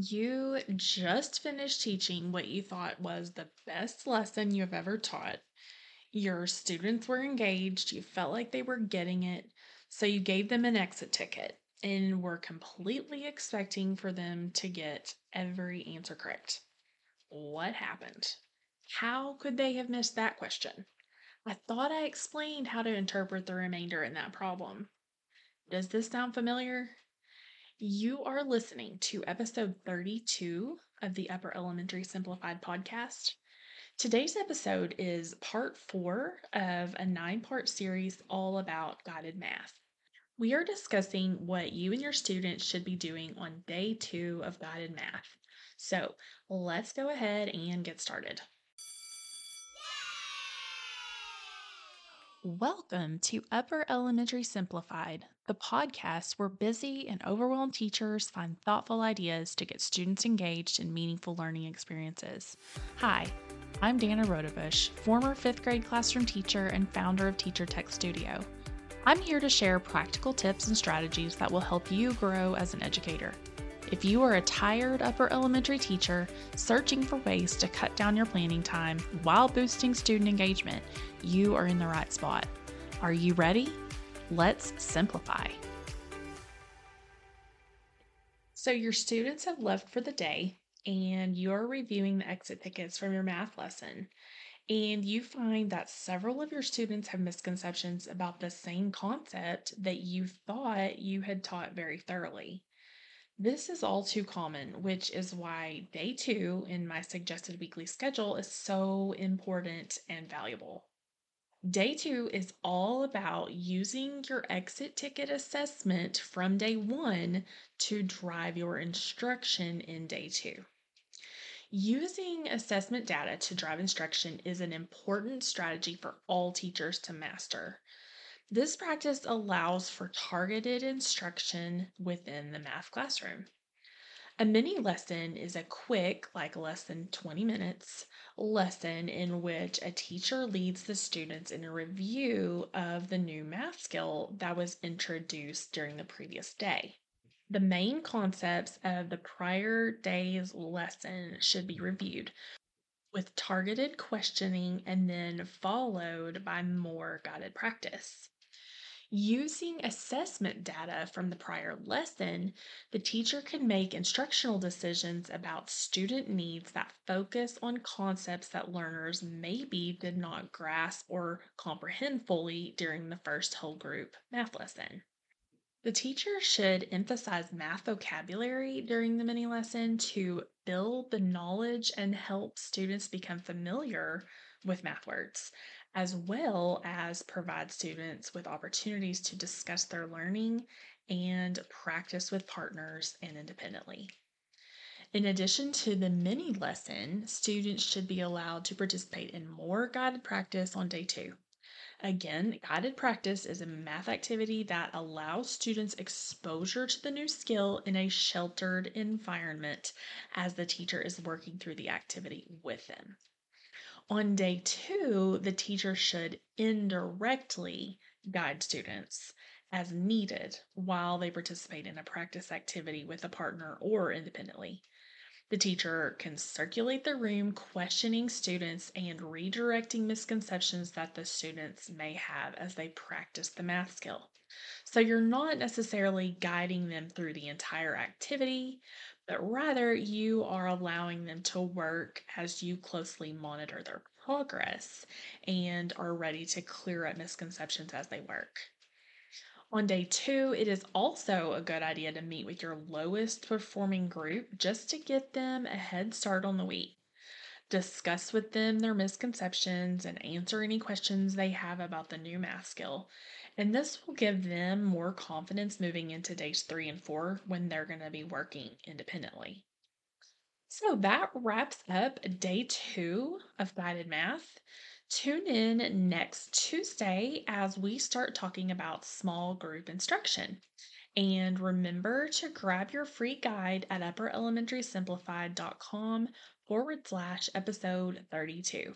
You just finished teaching what you thought was the best lesson you've ever taught. Your students were engaged, you felt like they were getting it, so you gave them an exit ticket and were completely expecting for them to get every answer correct. What happened? How could they have missed that question? I thought I explained how to interpret the remainder in that problem. Does this sound familiar? You are listening to episode 32 of the Upper Elementary Simplified podcast. Today's episode is part four of a nine part series all about guided math. We are discussing what you and your students should be doing on day two of guided math. So let's go ahead and get started. Welcome to Upper Elementary Simplified, the podcast where busy and overwhelmed teachers find thoughtful ideas to get students engaged in meaningful learning experiences. Hi, I'm Danna Rodebush, former fifth grade classroom teacher and founder of Teacher Tech Studio. I'm here to share practical tips and strategies that will help you grow as an educator. If you are a tired upper elementary teacher searching for ways to cut down your planning time while boosting student engagement, you are in the right spot. Are you ready? Let's simplify. So, your students have left for the day, and you're reviewing the exit tickets from your math lesson. And you find that several of your students have misconceptions about the same concept that you thought you had taught very thoroughly. This is all too common, which is why day two in my suggested weekly schedule is so important and valuable. Day two is all about using your exit ticket assessment from day one to drive your instruction in day two. Using assessment data to drive instruction is an important strategy for all teachers to master. This practice allows for targeted instruction within the math classroom. A mini lesson is a quick, like less than 20 minutes, lesson in which a teacher leads the students in a review of the new math skill that was introduced during the previous day. The main concepts of the prior day's lesson should be reviewed with targeted questioning and then followed by more guided practice. Using assessment data from the prior lesson, the teacher can make instructional decisions about student needs that focus on concepts that learners maybe did not grasp or comprehend fully during the first whole group math lesson. The teacher should emphasize math vocabulary during the mini lesson to build the knowledge and help students become familiar with math words as well as provide students with opportunities to discuss their learning and practice with partners and independently. In addition to the mini lesson, students should be allowed to participate in more guided practice on day two. Again, guided practice is a math activity that allows students exposure to the new skill in a sheltered environment as the teacher is working through the activity with them. On day two, the teacher should indirectly guide students as needed while they participate in a practice activity with a partner or independently. The teacher can circulate the room, questioning students and redirecting misconceptions that the students may have as they practice the math skill. So you're not necessarily guiding them through the entire activity, but rather you are allowing them to work as you closely monitor their progress and are ready to clear up misconceptions as they work. On day two, it is also a good idea to meet with your lowest performing group just to get them a head start on the week. Discuss with them their misconceptions and answer any questions they have about the new math skill. And this will give them more confidence moving into days three and four when they're going to be working independently. So that wraps up day two of guided math. Tune in next Tuesday as we start talking about small group instruction. And remember to grab your free guide at upperelementarysimplified.com forward slash episode 32.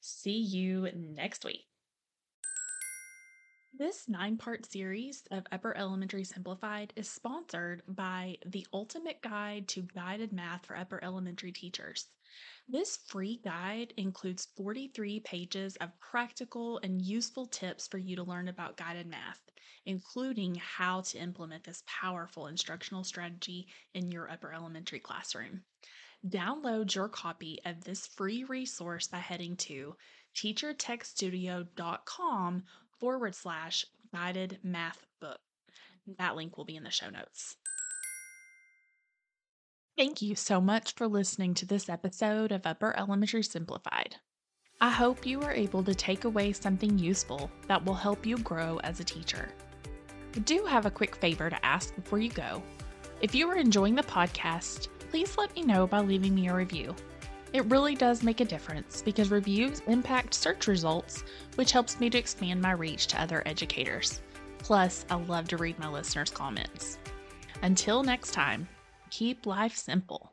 See you next week. This nine part series of Upper Elementary Simplified is sponsored by the Ultimate Guide to Guided Math for Upper Elementary Teachers. This free guide includes 43 pages of practical and useful tips for you to learn about guided math, including how to implement this powerful instructional strategy in your upper elementary classroom. Download your copy of this free resource by heading to teachertechstudio.com forward slash guided math book. That link will be in the show notes. Thank you so much for listening to this episode of Upper Elementary Simplified. I hope you are able to take away something useful that will help you grow as a teacher. I do have a quick favor to ask before you go. If you are enjoying the podcast, please let me know by leaving me a review. It really does make a difference because reviews impact search results, which helps me to expand my reach to other educators. Plus, I love to read my listeners' comments. Until next time, keep life simple.